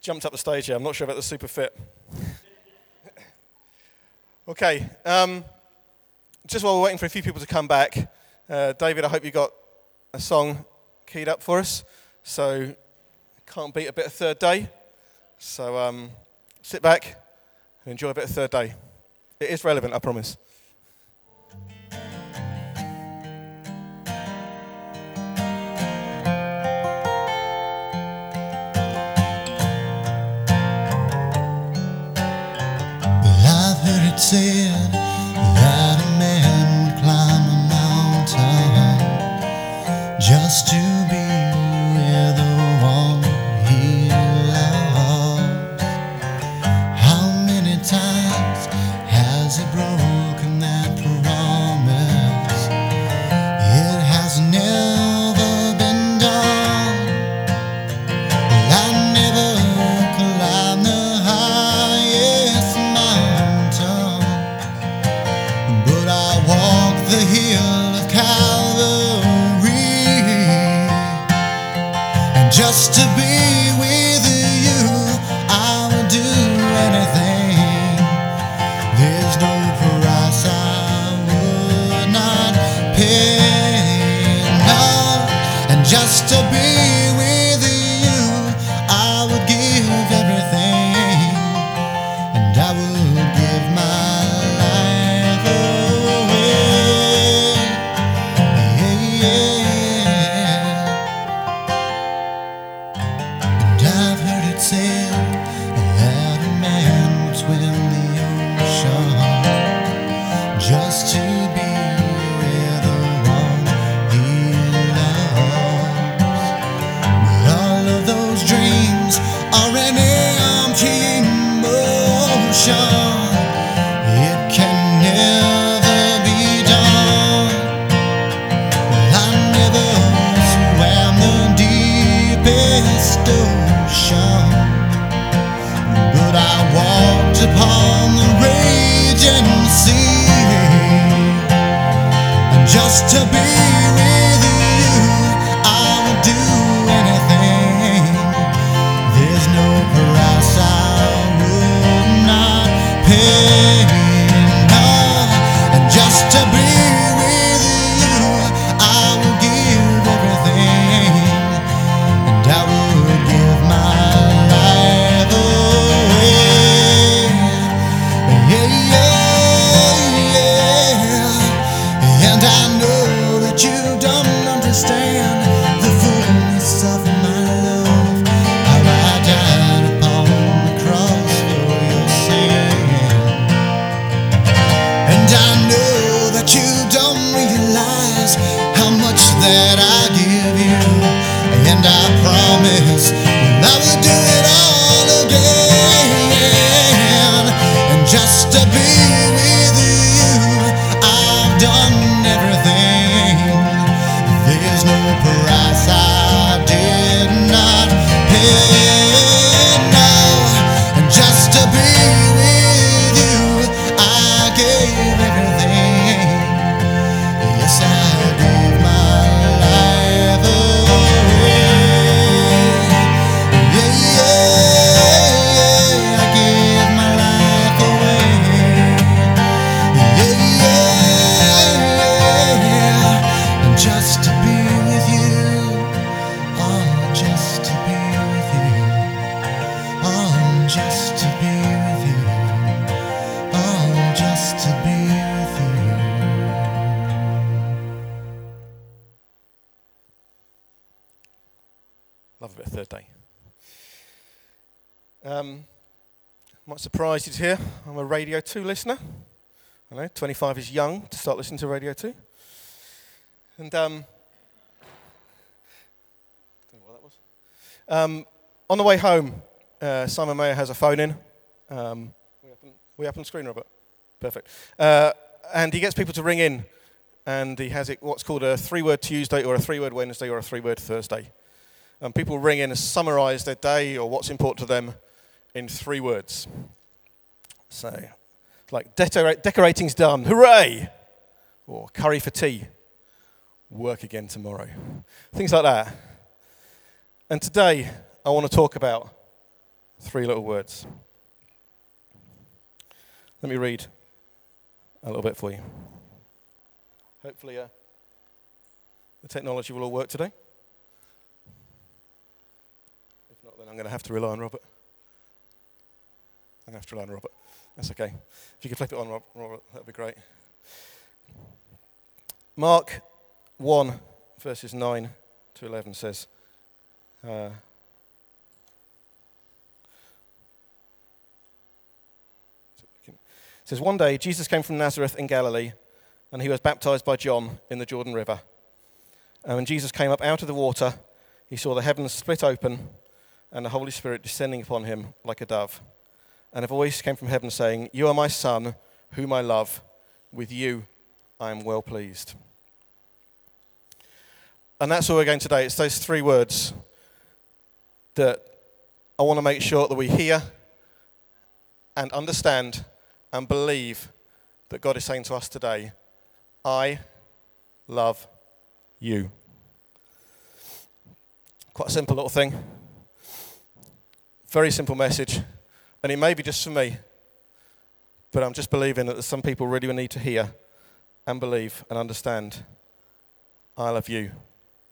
jumped up the stage here. I'm not sure about the super fit. okay, um, just while we're waiting for a few people to come back, uh, David, I hope you got a song keyed up for us. So, can't beat a bit of Third Day. So, um, sit back and enjoy a bit of Third Day. It is relevant, I promise. Said that I give you. And I promise that I will do it Um, might surprise you to hear I'm a Radio 2 listener. I know, 25 is young to start listening to Radio 2. And um, don't know what that was. Um, on the way home, uh, Simon Mayo has a phone in. Um, we, up on, we up on screen, Robert? Perfect. Uh, and he gets people to ring in, and he has it what's called a three-word Tuesday, or a three-word Wednesday, or a three-word Thursday. And people ring in and summarize their day or what's important to them in three words. So, like decora- decorating's done, hooray! Or curry for tea, work again tomorrow. Things like that. And today, I want to talk about Three little words. Let me read a little bit for you. Hopefully, uh, the technology will all work today. If not, then I'm going to have to rely on Robert. I'm going to have to rely on Robert. That's okay. If you could flip it on, Robert, that would be great. Mark 1, verses 9 to 11 says, uh, says, One day Jesus came from Nazareth in Galilee, and he was baptized by John in the Jordan River. And when Jesus came up out of the water, he saw the heavens split open and the Holy Spirit descending upon him like a dove. And a voice came from heaven saying, You are my Son, whom I love. With you I am well pleased. And that's all we're going today. It's those three words that I want to make sure that we hear and understand and believe that God is saying to us today, I love you. Quite a simple little thing. Very simple message. And it may be just for me, but I'm just believing that some people really need to hear and believe and understand I love you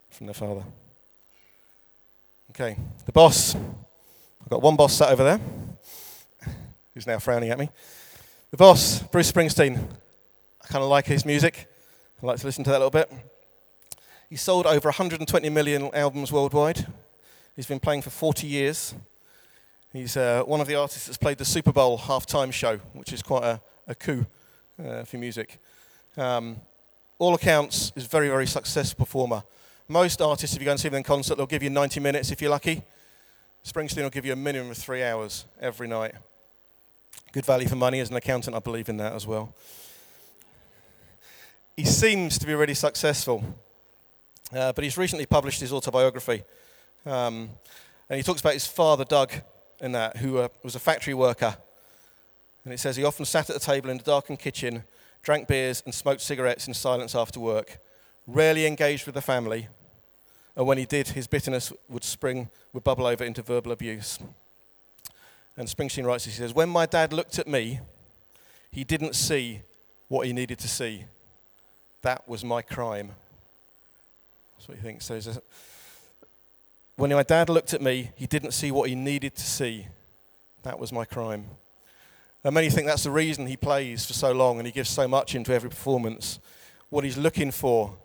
from their father. Okay, the boss. I've got one boss sat over there who's now frowning at me. The boss, Bruce Springsteen. I kind of like his music. I like to listen to that a little bit. He sold over 120 million albums worldwide. He's been playing for 40 years. He's uh, one of the artists that's played the Super Bowl halftime show, which is quite a, a coup uh, for music. Um, all accounts, is a very, very successful performer. Most artists, if you go and see them in concert, they'll give you 90 minutes if you're lucky. Springsteen will give you a minimum of three hours every night. Good value for money. As an accountant, I believe in that as well. He seems to be really successful, uh, but he's recently published his autobiography. Um, and he talks about his father, Doug, in that, who uh, was a factory worker. And it says he often sat at the table in the darkened kitchen, drank beers, and smoked cigarettes in silence after work, rarely engaged with the family. And when he did, his bitterness would spring, would bubble over into verbal abuse. And Springsteen writes, he says, When my dad looked at me, he didn't see what he needed to see. That was my crime. That's what he thinks. So when my dad looked at me, he didn't see what he needed to see. That was my crime. And many think that's the reason he plays for so long and he gives so much into every performance. What he's looking for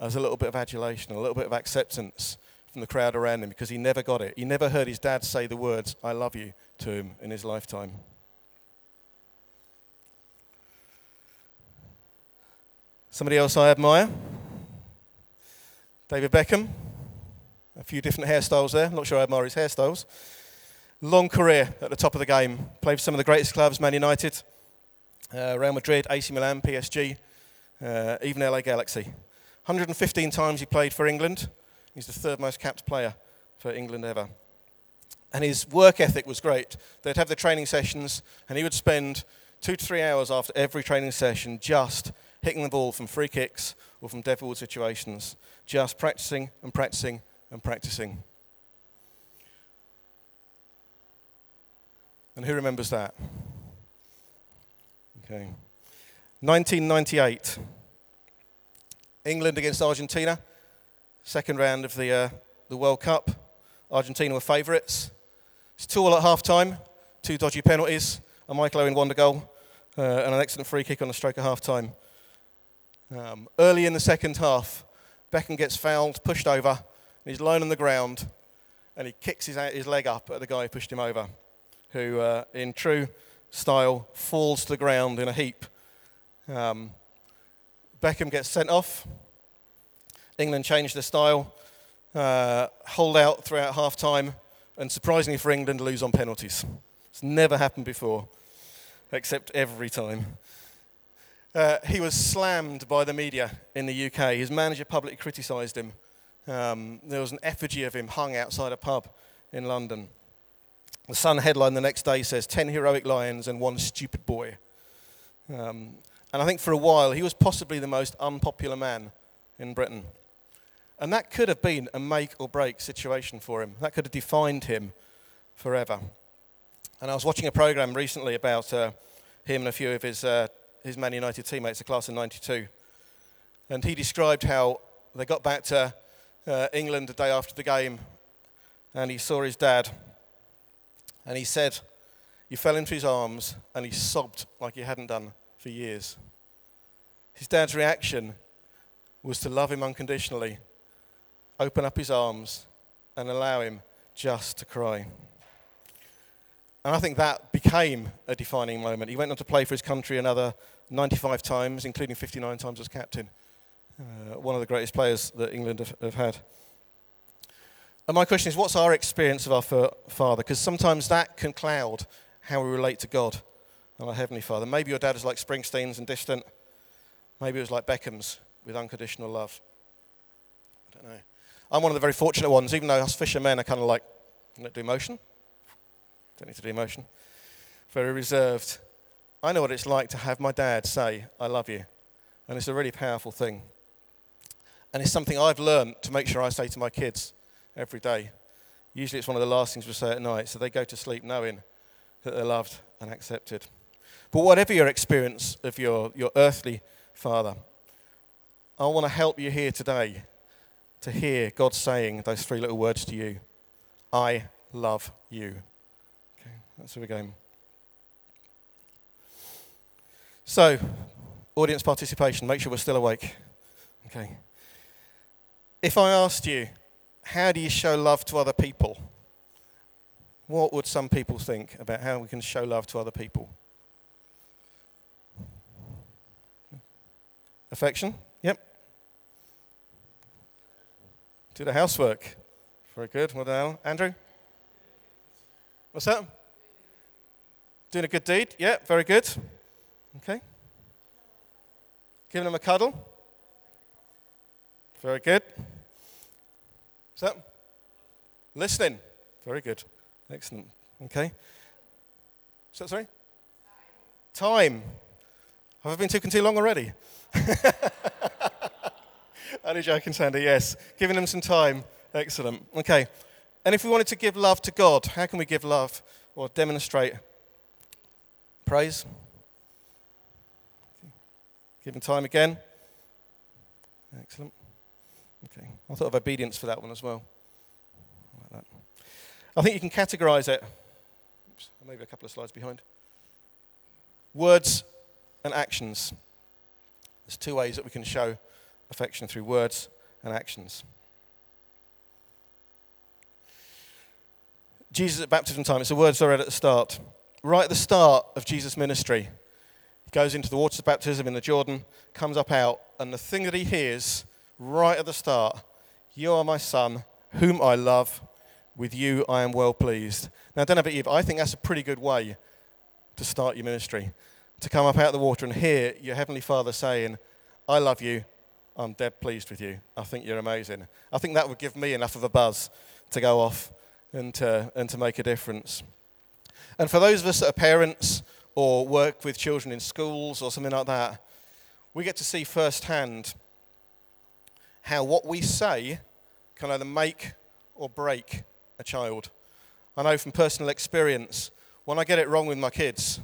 is a little bit of adulation, a little bit of acceptance from the crowd around him because he never got it. He never heard his dad say the words, I love you, to him in his lifetime. Somebody else I admire David Beckham. A few different hairstyles there. I'm Not sure I admire his hairstyles. Long career at the top of the game. Played for some of the greatest clubs Man United, uh, Real Madrid, AC Milan, PSG, uh, even LA Galaxy. 115 times he played for England. He's the third most capped player for England ever. And his work ethic was great. They'd have their training sessions, and he would spend two to three hours after every training session just hitting the ball from free kicks or from deadball situations, just practicing and practicing and practicing. And who remembers that? Okay. 1998. England against Argentina. Second round of the, uh, the World Cup. Argentina were favourites. It's two all at half time. Two dodgy penalties. A Michael Owen wonder goal. Uh, and an excellent free kick on the stroke of half time. Um, early in the second half, Beckham gets fouled, pushed over, and he's lying on the ground, and he kicks his, his leg up at the guy who pushed him over, who, uh, in true style, falls to the ground in a heap. Um, Beckham gets sent off. England changed their style, uh, hold out throughout half time, and surprisingly for England, lose on penalties. It's never happened before, except every time. Uh, he was slammed by the media in the UK. His manager publicly criticised him um, there was an effigy of him hung outside a pub in London. The Sun headline the next day says 10 heroic lions and one stupid boy. Um, and I think for a while he was possibly the most unpopular man in Britain. And that could have been a make or break situation for him. That could have defined him forever. And I was watching a program recently about uh, him and a few of his, uh, his Man United teammates, the class of 92. And he described how they got back to uh, England the day after the game and he saw his dad. And he said, he fell into his arms and he sobbed like he hadn't done for years. His dad's reaction was to love him unconditionally, open up his arms, and allow him just to cry. And I think that became a defining moment. He went on to play for his country another 95 times, including 59 times as captain. Uh, one of the greatest players that England have, have had. And my question is what's our experience of our Father? Because sometimes that can cloud how we relate to God and our Heavenly Father. Maybe your dad is like Springsteen's and distant. Maybe it was like Beckham's with unconditional love. I don't know. I'm one of the very fortunate ones, even though us fishermen are kind of like, don't do motion. Don't need to do motion. Very reserved. I know what it's like to have my dad say, I love you. And it's a really powerful thing. And it's something I've learned to make sure I say to my kids every day. Usually it's one of the last things we say at night, so they go to sleep knowing that they're loved and accepted. But whatever your experience of your, your earthly father, I want to help you here today to hear God saying those three little words to you I love you. Okay, that's where we're going. So, audience participation, make sure we're still awake. Okay. If I asked you, how do you show love to other people? What would some people think about how we can show love to other people? Affection? Yep. Do the housework. Very good. Well done. Andrew? What's that? Doing a good deed? Yeah, very good. Okay. Giving them a cuddle? Very good. Is that? Listening. Very good. Excellent. Okay. Is that sorry? Time. Have I been talking too long already? Only joking, Sandy. Yes. Giving them some time. Excellent. Okay. And if we wanted to give love to God, how can we give love or demonstrate praise? Giving time again. Excellent. I thought of obedience for that one as well. I. I think you can categorize it. Oops, maybe a couple of slides behind. Words and actions. There's two ways that we can show affection through words and actions. Jesus at baptism time, it's the words I read at the start. Right at the start of Jesus' ministry, he goes into the waters of baptism in the Jordan, comes up out, and the thing that he hears right at the start You are my son, whom I love. With you I am well pleased. Now, I don't know about you, but I think that's a pretty good way to start your ministry. To come up out of the water and hear your Heavenly Father saying, I love you. I'm dead pleased with you. I think you're amazing. I think that would give me enough of a buzz to go off and to, and to make a difference. And for those of us that are parents or work with children in schools or something like that, we get to see firsthand how what we say can either make or break a child. I know from personal experience, when I get it wrong with my kids,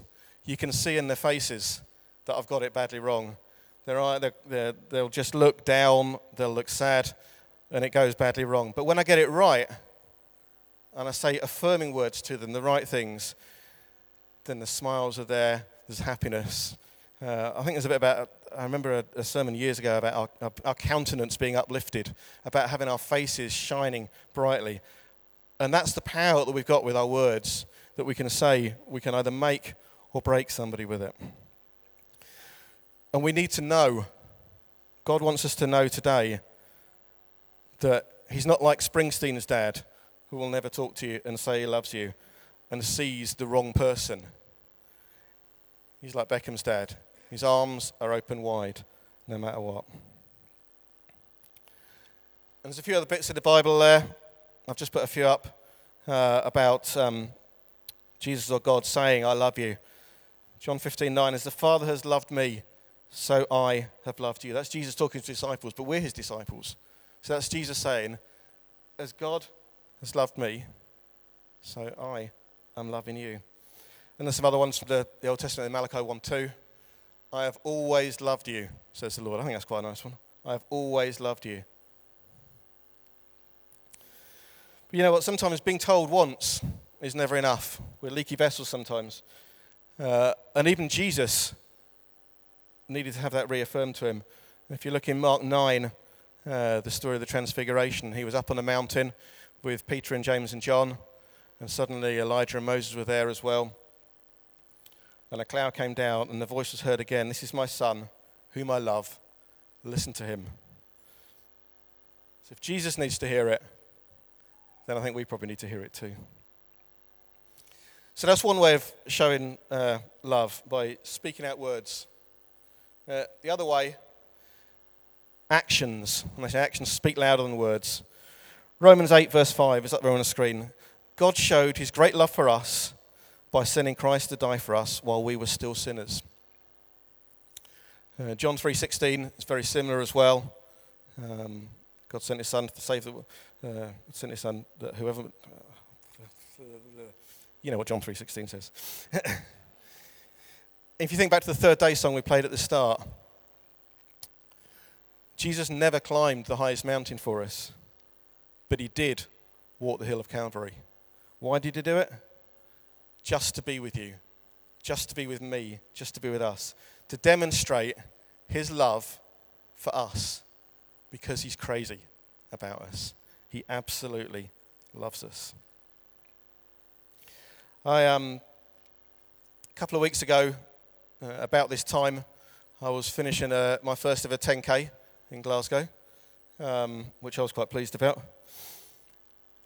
you can see in their faces that I've got it badly wrong. They're they're, they'll just look down, they'll look sad, and it goes badly wrong. But when I get it right, and I say affirming words to them, the right things, then the smiles are there, there's happiness. Uh, I think there's a bit about I remember a, a sermon years ago about our, our, our countenance being uplifted, about having our faces shining brightly. And that's the power that we've got with our words that we can say, we can either make or break somebody with it. And we need to know, God wants us to know today that He's not like Springsteen's dad, who will never talk to you and say he loves you and sees the wrong person. He's like Beckham's dad, his arms are open wide, no matter what. And there's a few other bits of the Bible there. I've just put a few up uh, about um, Jesus or God saying, I love you. John 15, 9, as the Father has loved me, so I have loved you. That's Jesus talking to disciples, but we're his disciples. So that's Jesus saying, as God has loved me, so I am loving you. And there's some other ones from the, the Old Testament Malachi 1 2. I have always loved you, says the Lord. I think that's quite a nice one. I have always loved you. But you know what? Sometimes being told once is never enough. We're leaky vessels sometimes. Uh, and even Jesus needed to have that reaffirmed to him. If you look in Mark 9, uh, the story of the Transfiguration, he was up on a mountain with Peter and James and John, and suddenly Elijah and Moses were there as well. And a cloud came down, and the voice was heard again This is my son, whom I love. Listen to him. So if Jesus needs to hear it, then I think we probably need to hear it too. So that's one way of showing uh, love by speaking out words. Uh, the other way, actions. When I say actions, speak louder than words. Romans 8, verse 5 is up there on the screen. God showed his great love for us by sending Christ to die for us while we were still sinners. Uh, John 3:16 is very similar as well. Um, God sent His Son to save the uh, sent His Son that whoever uh, you know what John 3:16 says. if you think back to the Third Day song we played at the start, Jesus never climbed the highest mountain for us, but He did walk the hill of Calvary. Why did He do it? Just to be with you, just to be with me, just to be with us, to demonstrate His love for us because He's crazy about us. He absolutely loves us. I, um, a couple of weeks ago, uh, about this time, I was finishing uh, my first ever 10K in Glasgow, um, which I was quite pleased about.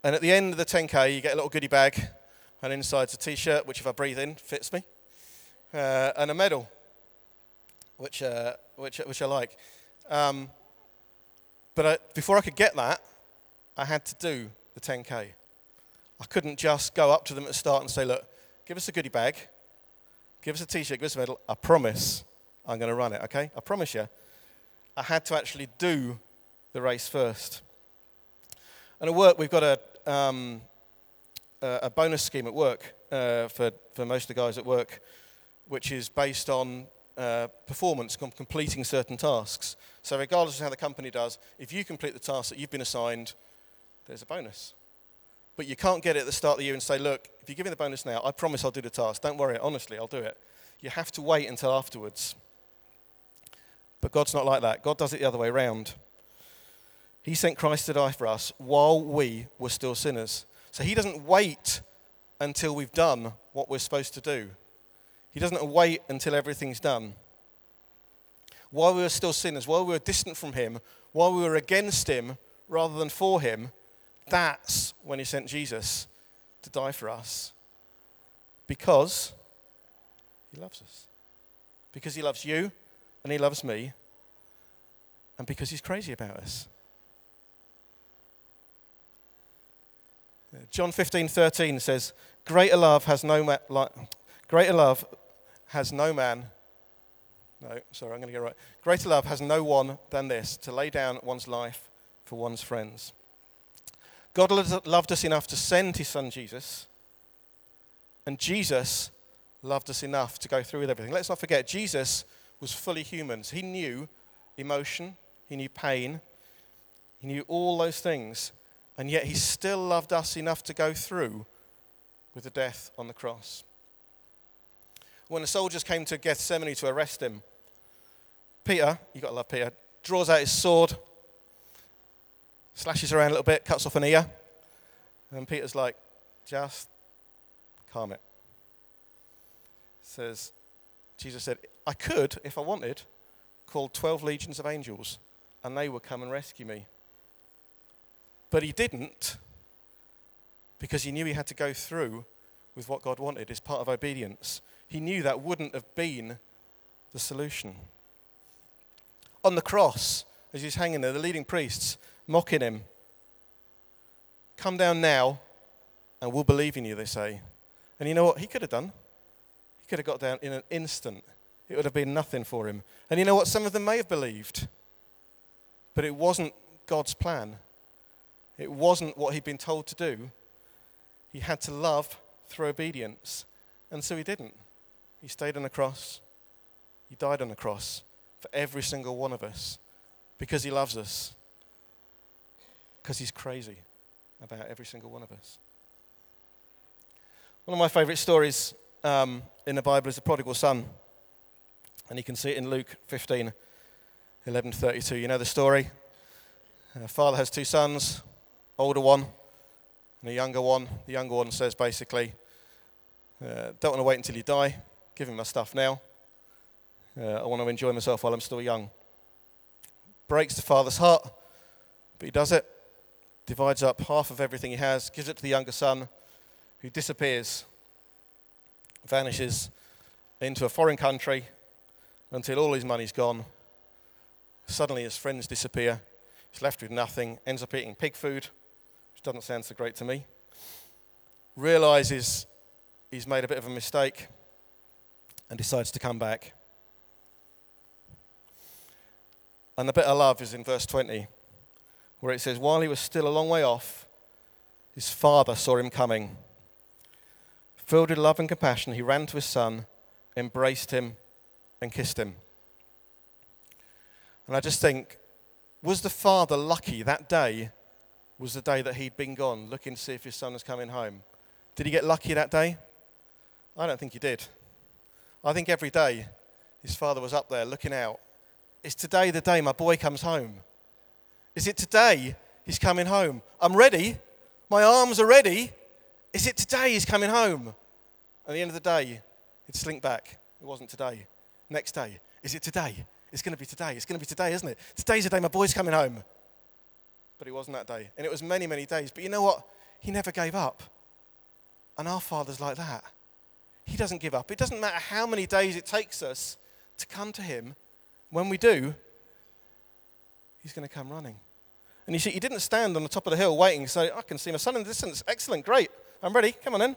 And at the end of the 10K, you get a little goodie bag, and inside's a t shirt, which if I breathe in, fits me, uh, and a medal, which, uh, which, which I like. Um, but I, before I could get that, I had to do the 10K. I couldn't just go up to them at the start and say, look, give us a goodie bag, give us a t shirt, give us a medal. I promise I'm going to run it, okay? I promise you. I had to actually do the race first. And at work, we've got a, um, a bonus scheme at work uh, for, for most of the guys at work, which is based on uh, performance, completing certain tasks. So, regardless of how the company does, if you complete the task that you've been assigned, there's a bonus. But you can't get it at the start of the year and say, look, if you give me the bonus now, I promise I'll do the task. Don't worry, honestly, I'll do it. You have to wait until afterwards. But God's not like that. God does it the other way around. He sent Christ to die for us while we were still sinners. So He doesn't wait until we've done what we're supposed to do. He doesn't wait until everything's done. While we were still sinners, while we were distant from Him, while we were against Him rather than for Him, that's when He sent Jesus to die for us. Because He loves us. Because He loves you and He loves me. And because He's crazy about us. John 15, 13 says, Greater love has no ma- like, greater love has no man. No, sorry, I'm going to get right. Greater love has no one than this to lay down one's life for one's friends. God loved us enough to send his son Jesus, and Jesus loved us enough to go through with everything. Let's not forget, Jesus was fully human. He knew emotion, he knew pain, he knew all those things, and yet he still loved us enough to go through with the death on the cross. When the soldiers came to Gethsemane to arrest him, Peter, you've got to love Peter, draws out his sword, slashes around a little bit, cuts off an ear, and Peter's like, just calm it. Says, Jesus said, I could, if I wanted, call 12 legions of angels, and they would come and rescue me. But he didn't because he knew he had to go through with what God wanted as part of obedience. He knew that wouldn't have been the solution. On the cross, as he's hanging there, the leading priests mocking him. Come down now and we'll believe in you, they say. And you know what he could have done? He could have got down in an instant. It would have been nothing for him. And you know what? Some of them may have believed, but it wasn't God's plan. It wasn't what he'd been told to do. He had to love through obedience. And so he didn't. He stayed on the cross. He died on the cross for every single one of us because he loves us. Because he's crazy about every single one of us. One of my favorite stories um, in the Bible is the prodigal son. And you can see it in Luke 15, 11 32. You know the story? Uh, father has two sons, older one and a younger one. The younger one says basically, uh, don't want to wait until you die. Give him my stuff now. Uh, I want to enjoy myself while I'm still young. Breaks the father's heart, but he does it. Divides up half of everything he has, gives it to the younger son, who disappears, vanishes into a foreign country until all his money's gone. Suddenly his friends disappear. He's left with nothing, ends up eating pig food, which doesn't sound so great to me. Realizes he's made a bit of a mistake and decides to come back. And the bit I love is in verse 20, where it says, While he was still a long way off, his father saw him coming. Filled with love and compassion, he ran to his son, embraced him, and kissed him. And I just think, was the father lucky that day was the day that he'd been gone, looking to see if his son was coming home? Did he get lucky that day? I don't think he did. I think every day his father was up there looking out. Is today the day my boy comes home? Is it today he's coming home? I'm ready. My arms are ready. Is it today he's coming home? At the end of the day, he'd slink back. It wasn't today. Next day, is it today? It's going to be today. It's going to be today, isn't it? Today's the day my boy's coming home. But it wasn't that day. And it was many, many days. But you know what? He never gave up. And our Father's like that. He doesn't give up. It doesn't matter how many days it takes us to come to Him. When we do, He's going to come running. And you see, He didn't stand on the top of the hill waiting, so I can see my son in the distance. Excellent, great. I'm ready. Come on in.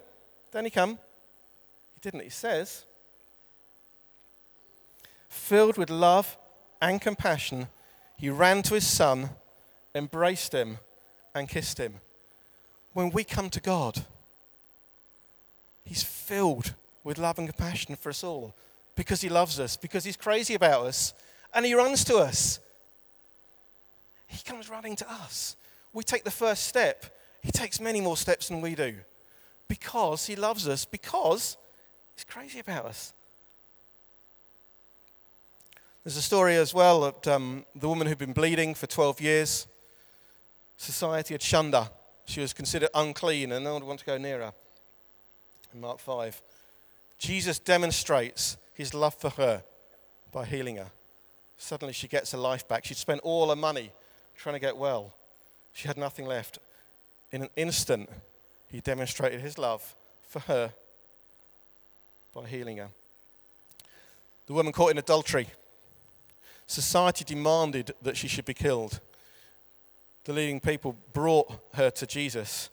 Then He come. He didn't. He says, filled with love and compassion, he ran to his son, embraced him, and kissed him. When we come to God, he's filled with love and compassion for us all because he loves us, because he's crazy about us, and he runs to us. He comes running to us. We take the first step, he takes many more steps than we do because he loves us, because he's crazy about us. There's a story as well that um, the woman who'd been bleeding for 12 years, society had shunned her. She was considered unclean and no one would want to go near her. In Mark 5, Jesus demonstrates his love for her by healing her. Suddenly she gets her life back. She'd spent all her money trying to get well. She had nothing left. In an instant, he demonstrated his love for her by healing her. The woman caught in adultery Society demanded that she should be killed. The leading people brought her to Jesus,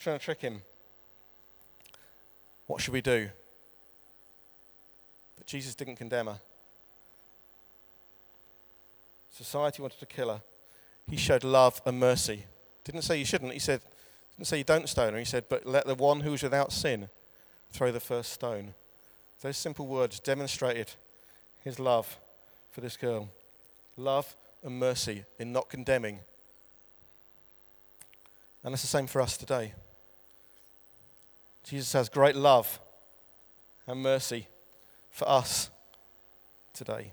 trying to trick him. What should we do? But Jesus didn't condemn her. Society wanted to kill her. He showed love and mercy. Didn't say you shouldn't. He said, didn't say you don't stone her. He said, but let the one who is without sin throw the first stone. Those simple words demonstrated his love for this girl. Love and mercy in not condemning. And it's the same for us today. Jesus has great love and mercy for us today.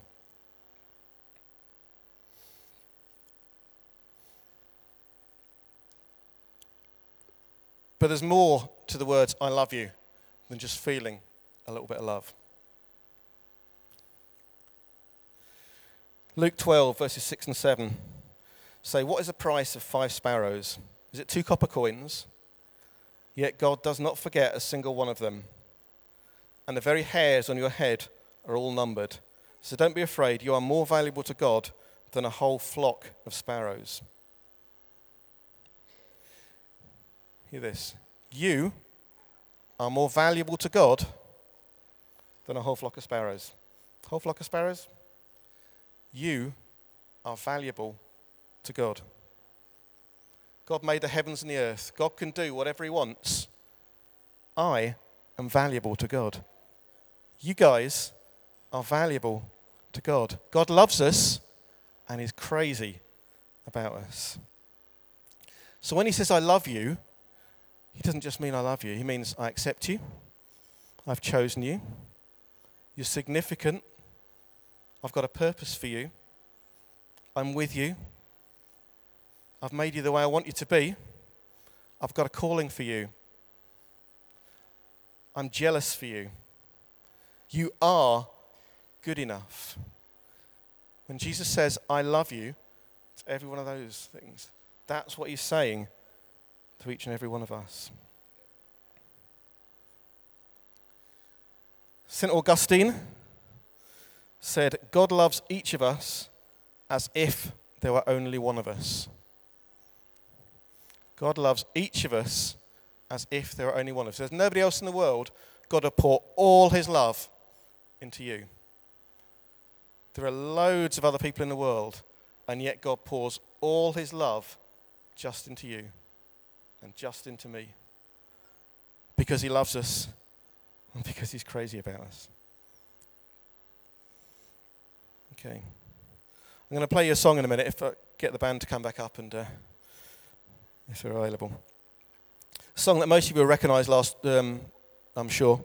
But there's more to the words, I love you, than just feeling a little bit of love. Luke 12, verses 6 and 7 say, What is the price of five sparrows? Is it two copper coins? Yet God does not forget a single one of them. And the very hairs on your head are all numbered. So don't be afraid, you are more valuable to God than a whole flock of sparrows. Hear this. You are more valuable to God than a whole flock of sparrows. Whole flock of sparrows? You are valuable to God. God made the heavens and the earth. God can do whatever He wants. I am valuable to God. You guys are valuable to God. God loves us and is crazy about us. So when he says, I love you, he doesn't just mean I love you. He means I accept you. I've chosen you. You're significant. I've got a purpose for you. I'm with you. I've made you the way I want you to be. I've got a calling for you. I'm jealous for you. You are good enough. When Jesus says, I love you, to every one of those things, that's what he's saying to each and every one of us. St. Augustine said, God loves each of us as if there were only one of us. God loves each of us as if there were only one of us. There's nobody else in the world. God will pour all his love into you. There are loads of other people in the world, and yet God pours all his love just into you and just into me because he loves us and because he's crazy about us. Okay. I'm going to play you a song in a minute if I get the band to come back up and uh, if they're available. A song that most of you will recognise last, um, I'm sure.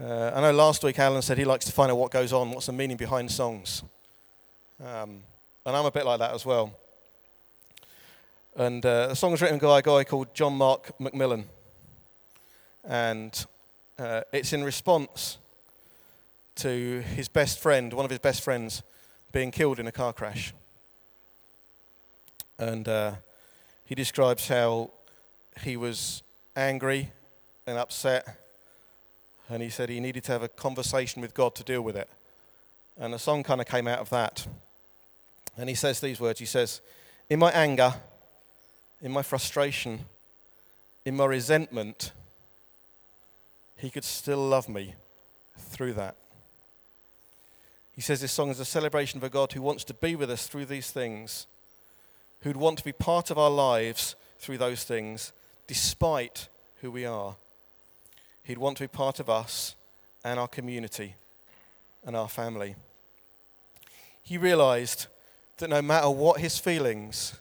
Uh, I know last week Alan said he likes to find out what goes on, what's the meaning behind songs. Um, and I'm a bit like that as well. And uh, the song was written by a guy called John Mark McMillan. And uh, it's in response to his best friend, one of his best friends, being killed in a car crash. And uh, he describes how he was angry and upset, and he said he needed to have a conversation with God to deal with it. And the song kind of came out of that. And he says these words He says, In my anger, in my frustration, in my resentment, he could still love me through that. He says this song is a celebration of a God who wants to be with us through these things, who'd want to be part of our lives through those things, despite who we are. He'd want to be part of us and our community and our family. He realized that no matter what his feelings,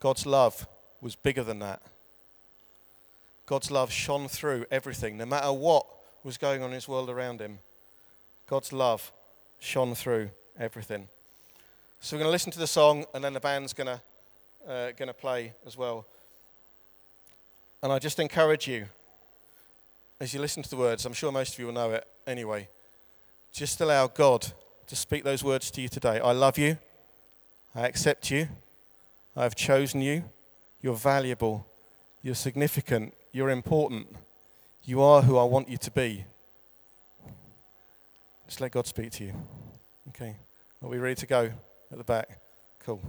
God's love was bigger than that. God's love shone through everything, no matter what was going on in his world around him. God's love shone through everything. So we're going to listen to the song, and then the band's going to uh, going to play as well. And I just encourage you, as you listen to the words, I'm sure most of you will know it anyway. Just allow God to speak those words to you today. I love you. I accept you. I have chosen you. You're valuable. You're significant. You're important. You are who I want you to be. Just let God speak to you. Okay. Are we ready to go at the back? Cool.